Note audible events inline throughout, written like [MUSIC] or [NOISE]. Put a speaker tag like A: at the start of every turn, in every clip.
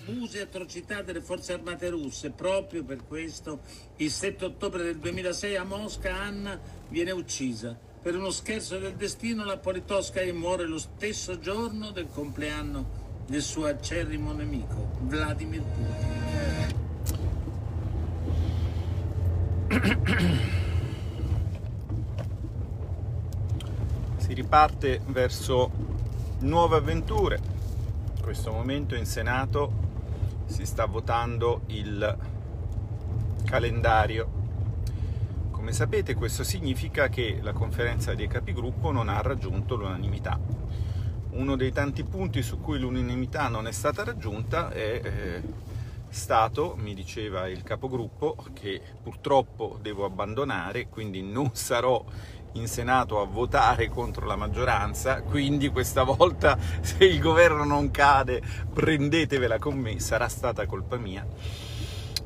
A: abusi e atrocità delle forze armate russe. Proprio per questo il 7 ottobre del 2006 a Mosca Anna viene uccisa. Per uno scherzo del destino la Politkovskaya muore lo stesso giorno del compleanno del suo acerrimo nemico, Vladimir Putin.
B: si riparte verso nuove avventure. In questo momento in Senato si sta votando il calendario. Come sapete questo significa che la conferenza dei capigruppo non ha raggiunto l'unanimità. Uno dei tanti punti su cui l'unanimità non è stata raggiunta è eh, stato, mi diceva il capogruppo, che purtroppo devo abbandonare, quindi non sarò in Senato a votare contro la maggioranza, quindi questa volta [LAUGHS] se il governo non cade prendetevela con me, sarà stata colpa mia.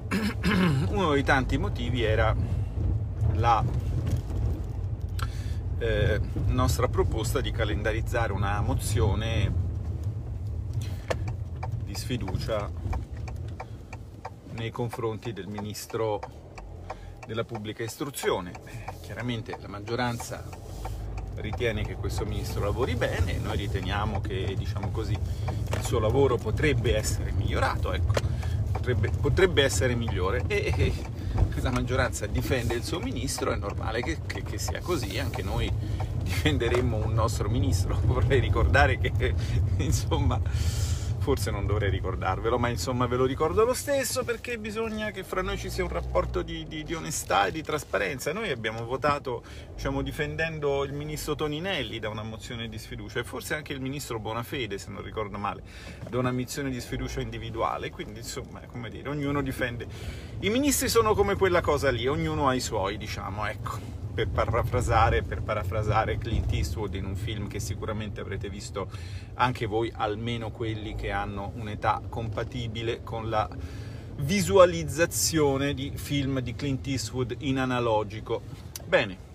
B: [CLEARS THROAT] Uno dei tanti motivi era la eh, nostra proposta di calendarizzare una mozione di sfiducia nei confronti del ministro della pubblica istruzione. Chiaramente la maggioranza ritiene che questo ministro lavori bene, noi riteniamo che diciamo così, il suo lavoro potrebbe essere migliorato, ecco, potrebbe, potrebbe essere migliore e, e, la maggioranza difende il suo ministro, è normale che, che, che sia così, anche noi difenderemmo un nostro ministro, [LAUGHS] vorrei ricordare che insomma forse non dovrei ricordarvelo, ma insomma ve lo ricordo lo stesso perché bisogna che fra noi ci sia un rapporto di, di, di onestà e di trasparenza. Noi abbiamo votato, diciamo, difendendo il ministro Toninelli da una mozione di sfiducia e forse anche il ministro Bonafede, se non ricordo male, da una mozione di sfiducia individuale. Quindi, insomma, come dire, ognuno difende. I ministri sono come quella cosa lì, ognuno ha i suoi, diciamo, ecco per parafrasare, per parafrasare Clint Eastwood in un film che sicuramente avrete visto anche voi, almeno quelli che hanno un'età compatibile con la visualizzazione di film di Clint Eastwood in analogico. Bene,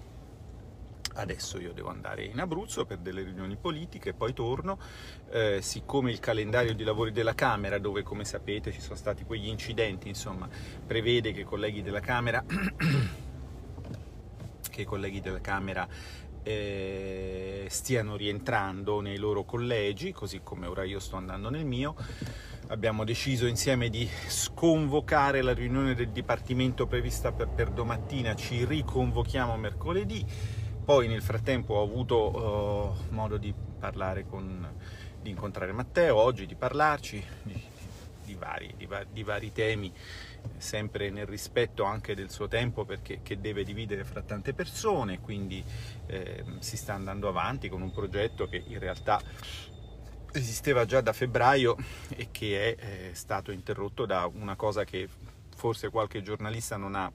B: adesso io devo andare in Abruzzo per delle riunioni politiche, poi torno, eh, siccome il calendario di lavori della Camera, dove come sapete ci sono stati quegli incidenti, insomma, prevede che i colleghi della Camera [CLEARS THROAT] che i colleghi della Camera eh, stiano rientrando nei loro collegi, così come ora io sto andando nel mio. Abbiamo deciso insieme di sconvocare la riunione del Dipartimento prevista per, domattina, ci riconvochiamo mercoledì. Poi nel frattempo ho avuto uh, modo di parlare con, di incontrare Matteo oggi, di parlarci di, di, vari, di vari temi sempre nel rispetto anche del suo tempo perché deve dividere fra tante persone, quindi eh, si sta andando avanti con un progetto che in realtà esisteva già da febbraio e che è eh, stato interrotto da una cosa che forse qualche giornalista non ha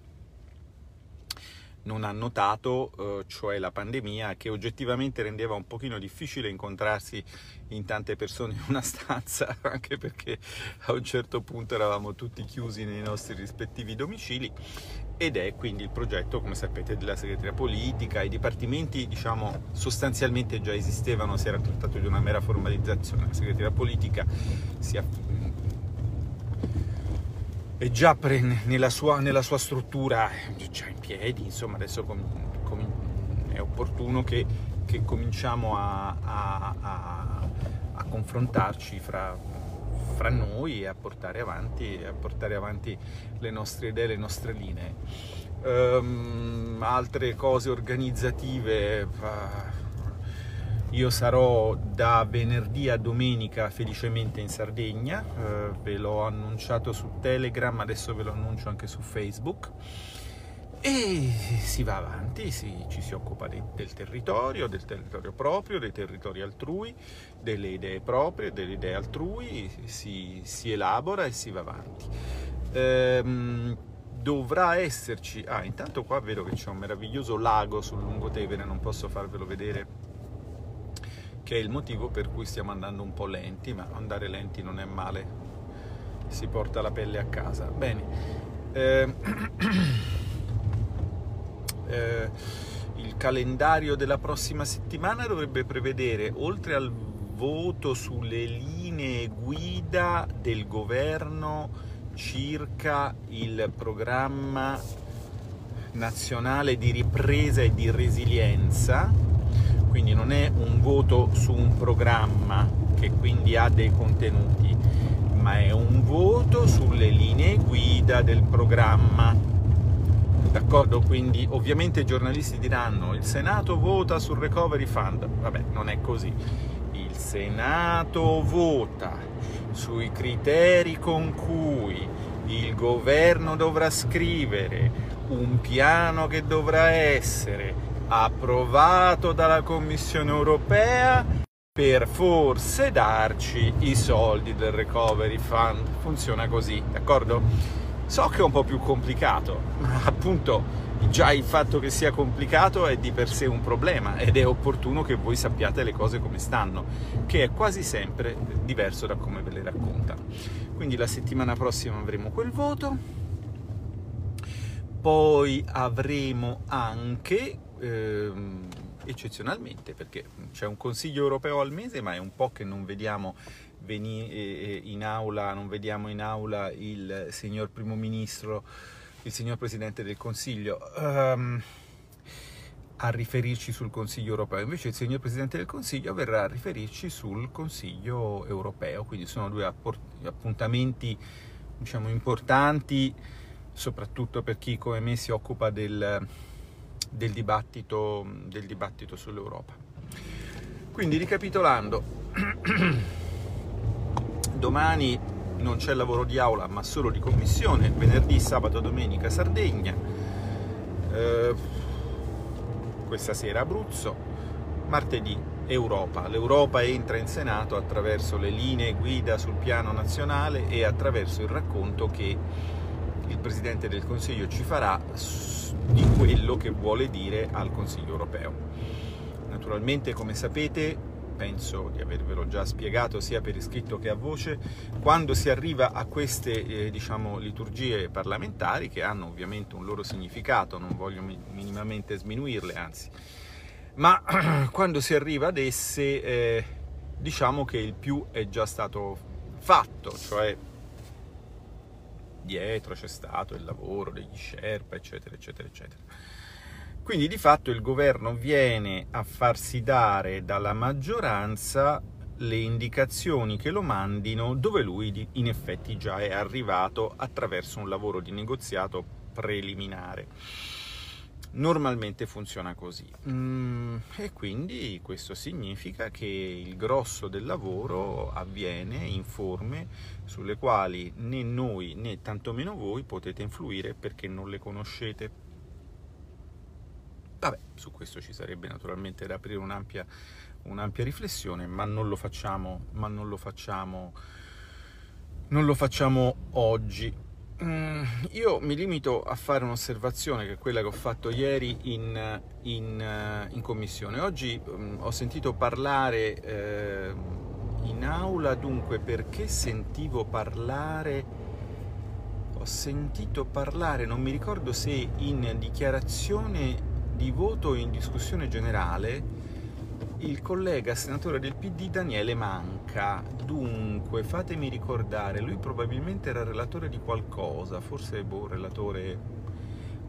B: non ha notato, eh, cioè la pandemia, che oggettivamente rendeva un pochino difficile incontrarsi in tante persone in una stanza, [LAUGHS] anche perché a un certo punto eravamo tutti chiusi nei nostri rispettivi domicili. Ed è quindi il progetto, come sapete, della segreteria politica, i dipartimenti diciamo sostanzialmente già esistevano, si era trattato di una mera formalizzazione, la segreteria politica si è già pre, nella, sua, nella, sua, struttura già in piedi, insomma adesso com, com, è opportuno che, che cominciamo a, a, a, a confrontarci fra, fra, noi e a portare, avanti, portare avanti le nostre idee, le nostre linee. Um, altre cose organizzative, uh, io sarò da venerdì a domenica felicemente in Sardegna, eh, ve l'ho annunciato su Telegram, adesso ve lo annuncio anche su Facebook. E si va avanti, si, ci si occupa de, del territorio, del territorio proprio, dei territori altrui, delle idee proprie, delle idee altrui, si, si elabora e si va avanti. Ehm, dovrà esserci, ah intanto qua vedo che c'è un meraviglioso lago sul lungotevere, non posso farvelo vedere che è il motivo per cui stiamo andando un po' lenti, ma andare lenti non è male, si porta la pelle a casa. Bene, eh, [CLEARS THROAT] eh, il calendario della prossima settimana dovrebbe prevedere, oltre al voto sulle linee guida del governo circa il programma nazionale di ripresa e di resilienza, quindi non è un voto su un programma che quindi ha dei contenuti, ma è un voto sulle linee guida del programma. D'accordo? Quindi ovviamente i giornalisti diranno il Senato vota sul Recovery Fund. Vabbè, non è così. Il Senato vota sui criteri con cui il governo dovrà scrivere un piano che dovrà essere approvato dalla Commissione europea per forse darci i soldi del Recovery Fund. Funziona così, d'accordo? So che è un po' più complicato, ma appunto già il fatto che sia complicato è di per sé un problema ed è opportuno che voi sappiate le cose come stanno, che è quasi sempre diverso da come ve le racconta. Quindi la settimana prossima avremo quel voto, poi avremo anche... Ehm, eccezionalmente perché c'è un consiglio europeo al mese ma è un po' che non vediamo in aula, non vediamo in aula il signor primo ministro, il signor presidente del consiglio. Um, a riferirci sul Consiglio europeo, invece il signor Presidente del Consiglio verrà a riferirci sul Consiglio europeo, quindi sono due appuntamenti diciamo, importanti, soprattutto per chi come me si occupa del, del, dibattito, del dibattito sull'Europa. Quindi ricapitolando, [CLEARS THROAT] domani non c'è lavoro di aula ma solo di commissione, venerdì, sabato, domenica Sardegna, eh, questa sera Abruzzo, martedì Europa. L'Europa entra in Senato attraverso le linee guida sul piano nazionale e attraverso il racconto che il Presidente del Consiglio ci farà di quello che vuole dire al Consiglio europeo. Naturalmente, come sapete, penso di avervelo già spiegato sia per iscritto che a voce, quando si arriva a queste eh, diciamo, liturgie parlamentari, che hanno ovviamente un loro significato, non voglio minimamente sminuirle, anzi, ma [CLEARS THROAT] quando si arriva ad esse eh, diciamo che il più è già stato fatto, cioè dietro c'è stato il lavoro degli Sherpa, eccetera, eccetera, eccetera. Quindi di fatto il governo viene a farsi dare dalla maggioranza le indicazioni che lo mandino dove lui in effetti già è arrivato attraverso un lavoro di negoziato preliminare. Normalmente funziona così. Mm, e quindi questo significa che il grosso del lavoro avviene in forme sulle quali né noi né tantomeno voi potete influire perché non le conoscete. Vabbè, su questo ci sarebbe naturalmente da aprire un'ampia, un'ampia riflessione, ma non lo facciamo, ma non lo facciamo, non lo facciamo oggi. Mm, io mi limito a fare un'osservazione che è quella che ho fatto ieri in, in, in commissione. Oggi um, ho sentito parlare eh, in aula, dunque perché sentivo parlare ho sentito parlare, non mi ricordo se in dichiarazione di voto in discussione generale il collega senatore del PD Daniele Manca. Dunque, fatemi ricordare, lui probabilmente era relatore di qualcosa, forse boh, relatore,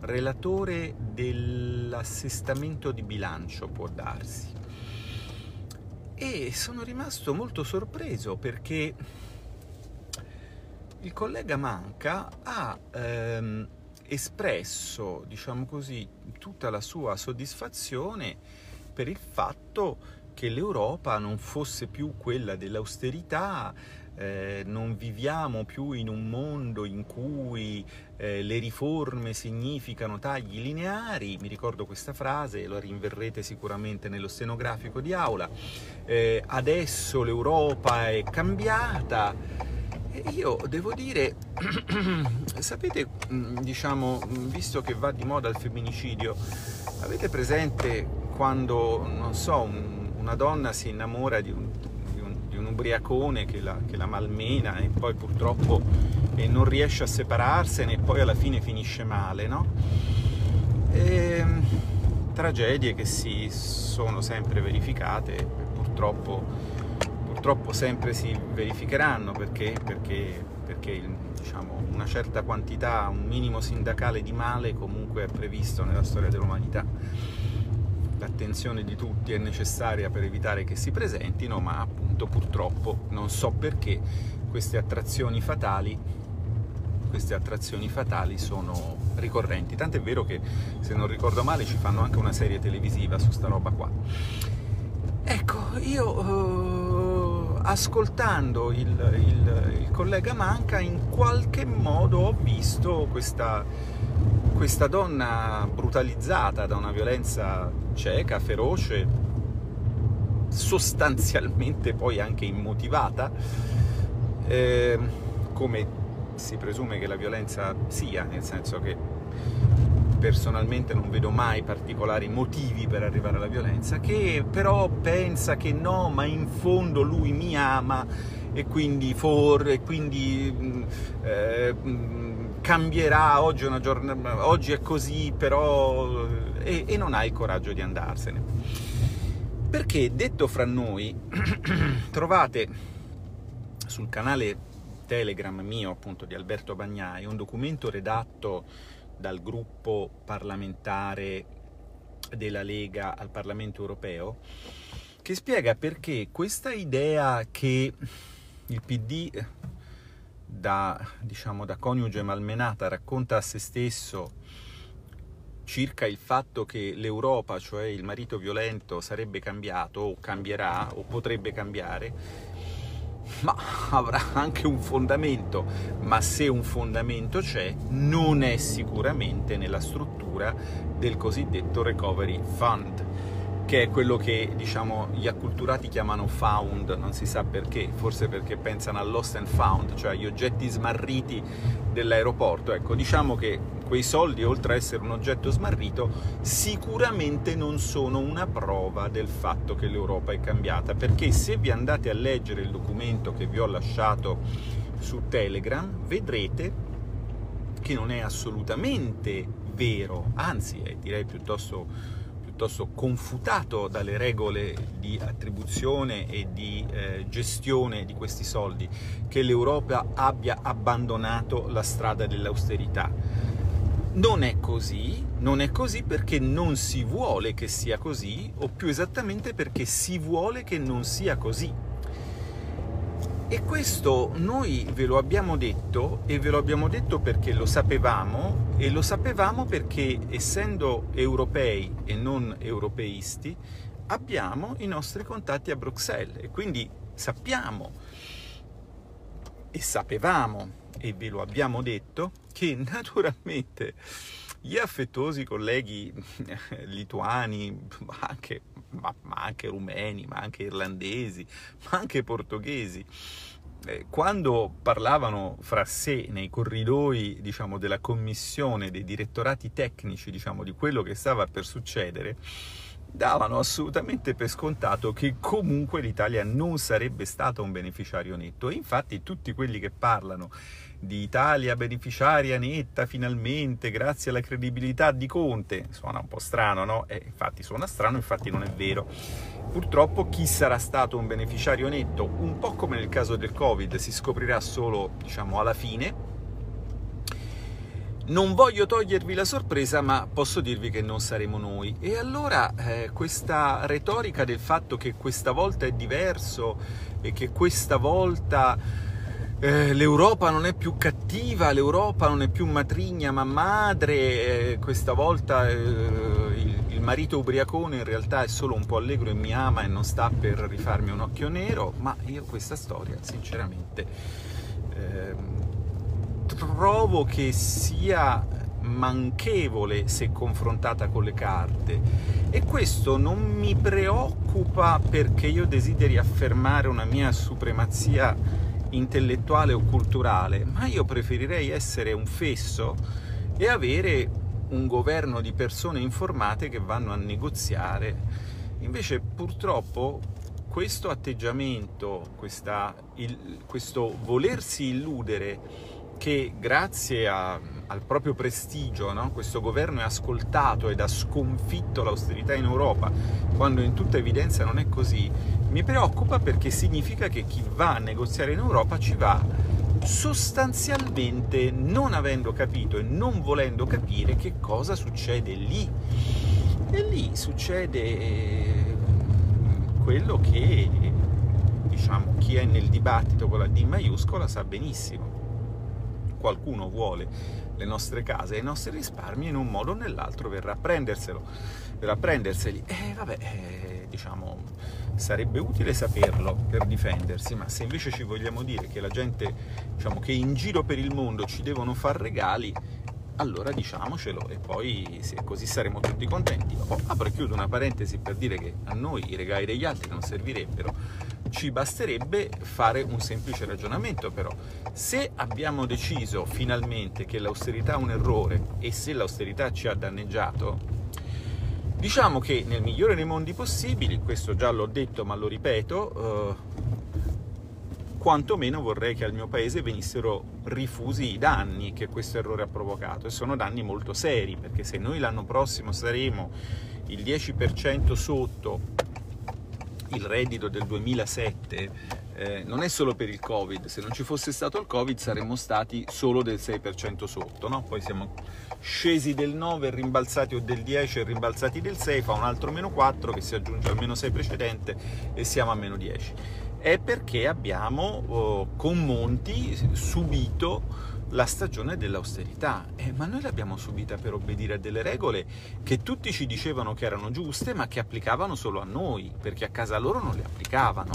B: relatore dell'assestamento di bilancio, può darsi. E sono rimasto molto sorpreso perché il collega Manca ha ehm, espresso, diciamo così, tutta la sua soddisfazione per il fatto che l'Europa non fosse più quella dell'austerità, eh, non viviamo più in un mondo in cui eh, le riforme significano tagli lineari, mi ricordo questa frase, lo rinverrete sicuramente nello stenografico di aula, eh, adesso l'Europa è cambiata, io devo dire, [CLEARS THROAT] sapete, diciamo, visto che va di moda il femminicidio, avete presente quando, non so, un, una donna si innamora di un, di un, di un ubriacone che la, che la, malmena e poi purtroppo e non riesce a separarsene e poi alla fine finisce male, no? E, ehm, tragedie che si sono sempre verificate, purtroppo purtroppo sempre si verificheranno perché, perché, perché diciamo, una certa quantità, un minimo sindacale di male comunque è previsto nella storia dell'umanità. L'attenzione di tutti è necessaria per evitare che si presentino, ma appunto purtroppo non so perché queste attrazioni fatali, queste attrazioni fatali sono ricorrenti. Tant'è vero che, se non ricordo male, ci fanno anche una serie televisiva su sta roba qua. Ecco, io uh, ascoltando il, il, il, collega Manca in qualche modo ho visto questa, questa donna brutalizzata da una violenza cieca, feroce, sostanzialmente poi anche immotivata, eh, come si presume che la violenza sia, nel senso che personalmente non vedo mai particolari motivi per arrivare alla violenza, che però pensa che no, ma in fondo lui mi ama e quindi, for, e quindi mm, eh, mm, cambierà, oggi giornata, oggi è così, però... E, e non ha il coraggio di andarsene. Perché, detto fra noi, [CLEARS THROAT] trovate sul canale Telegram mio, appunto, di Alberto Bagnai, un documento redatto dal gruppo parlamentare della Lega al Parlamento europeo, che spiega perché questa idea che il PD da, diciamo, da coniuge malmenata racconta a se stesso circa il fatto che l'Europa, cioè il marito violento, sarebbe cambiato o cambierà o potrebbe cambiare, ma avrà anche un fondamento, ma se un fondamento c'è, non è sicuramente nella struttura del cosiddetto Recovery Fund, che è quello che diciamo, gli acculturati chiamano found, non si sa perché, forse perché pensano al lost and found, cioè agli oggetti smarriti dell'aeroporto. Ecco, diciamo che quei soldi, oltre a essere un oggetto smarrito, sicuramente non sono una prova del fatto che l'Europa è cambiata, perché se vi andate a leggere il documento che vi ho lasciato su Telegram, vedrete che non è assolutamente vero, anzi è direi piuttosto, piuttosto confutato dalle regole di attribuzione e di eh, gestione di questi soldi, che l'Europa abbia abbandonato la strada dell'austerità non è così, non è così perché non si vuole che sia così, o più esattamente perché si vuole che non sia così. E questo noi ve lo abbiamo detto e ve lo abbiamo detto perché lo sapevamo e lo sapevamo perché essendo europei e non europeisti abbiamo i nostri contatti a Bruxelles. E quindi sappiamo e sapevamo e ve lo abbiamo detto, che [LAUGHS] naturalmente gli affettuosi colleghi [LAUGHS] lituani, ma anche, ma, ma anche rumeni, ma anche irlandesi, ma anche portoghesi, eh, quando parlavano fra sé nei corridoi diciamo, della commissione, dei direttorati tecnici diciamo, di quello che stava per succedere, davano assolutamente per scontato che comunque l'Italia non sarebbe stata un beneficiario netto. E infatti tutti quelli che parlano di Italia beneficiaria netta finalmente grazie alla credibilità di Conte. Suona un po' strano, no? Eh, infatti suona strano, infatti non è vero. Purtroppo chi sarà stato un beneficiario netto, un po' come nel caso del Covid, si scoprirà solo, diciamo, alla fine. Non voglio togliervi la sorpresa, ma posso dirvi che non saremo noi. E allora eh, questa retorica del fatto che questa volta è diverso e che questa volta eh, l'Europa non è più cattiva, l'Europa non è più matrigna ma madre, eh, questa volta eh, il, il, marito ubriacone in realtà è solo un po' allegro e mi ama e non sta per rifarmi un occhio nero, ma io questa storia sinceramente ehm, trovo che sia manchevole se confrontata con le carte. E questo non mi preoccupa perché io desideri affermare una mia supremazia intellettuale o culturale, ma io preferirei essere un fesso e avere un governo di persone informate che vanno a negoziare. Invece purtroppo questo atteggiamento, questa, il, questo volersi illudere che grazie a al proprio prestigio, no? questo governo è ascoltato ed ha sconfitto l'austerità in Europa, quando in tutta evidenza non è così, mi preoccupa perché significa che chi va a negoziare in Europa ci va sostanzialmente non avendo capito e non volendo capire che cosa succede lì. E lì succede eh, quello che diciamo chi è nel dibattito con la D maiuscola sa benissimo. Qualcuno vuole le nostre case e i nostri risparmi in un modo o nell'altro verrà a prenderselo, verrà a prenderseli. E eh, vabbè, eh, diciamo, sarebbe utile saperlo per difendersi, ma se invece ci vogliamo dire che la gente, diciamo, che in giro per il mondo ci devono far regali, allora diciamocelo e poi se così saremo tutti contenti. Oh, apro e chiudo una parentesi per dire che a noi i regali degli altri non servirebbero, ci basterebbe fare un semplice ragionamento però. Se abbiamo deciso finalmente che l'austerità è un errore e se l'austerità ci ha danneggiato, diciamo che nel migliore dei mondi possibili, questo già l'ho detto ma lo ripeto, eh, quantomeno vorrei che al mio paese venissero rifusi i danni che questo errore ha provocato e sono danni molto seri perché se noi l'anno prossimo saremo il 10% sotto il reddito del 2007 eh, non è solo per il Covid, se non ci fosse stato il Covid saremmo stati solo del 6% sotto, no? poi siamo scesi del 9, rimbalzati o del 10 e rimbalzati del 6, fa un altro meno 4 che si aggiunge al meno 6 precedente e siamo a meno 10 è perché abbiamo oh, con Monti subito la stagione dell'austerità, eh, ma noi l'abbiamo subita per obbedire a delle regole che tutti ci dicevano che erano giuste, ma che applicavano solo a noi, perché a casa loro non le applicavano.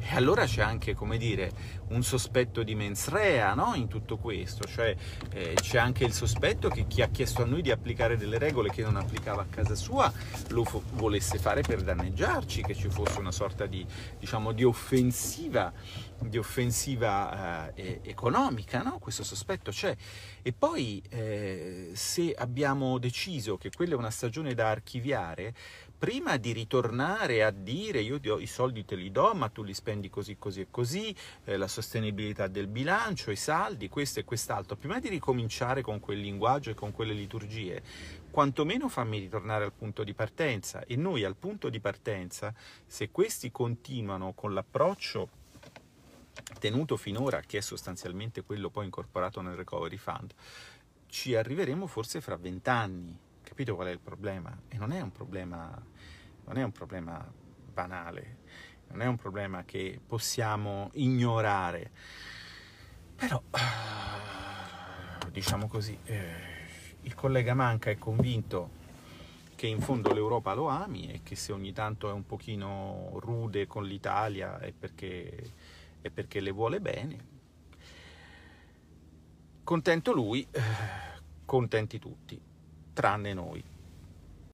B: E allora c'è anche, come dire, un sospetto di mens rea no? in tutto questo, cioè eh, c'è anche il sospetto che chi ha chiesto a noi di applicare delle regole che non applicava a casa sua lo fo- volesse fare per danneggiarci, che ci fosse una sorta di, diciamo, di offensiva, di offensiva eh, economica, no? questo sospetto c'è. E poi eh, se abbiamo deciso che quella è una stagione da archiviare, prima di ritornare a dire io i soldi te li do ma tu li spendi così così e così, eh, la sostenibilità del bilancio, i saldi, questo e quest'altro, prima di ricominciare con quel linguaggio e con quelle liturgie, quantomeno fammi ritornare al punto di partenza. E noi al punto di partenza, se questi continuano con l'approccio tenuto finora, che è sostanzialmente quello poi incorporato nel Recovery Fund, ci arriveremo forse fra vent'anni, Capito qual è il problema? E non è un problema, non è un problema banale, non è un problema che possiamo ignorare. Però, diciamo così, eh, il collega Manca è convinto che in fondo l'Europa lo ami e che se ogni tanto è un pochino rude con l'Italia è perché, è perché le vuole bene. Contento lui, eh, contenti tutti tranne noi.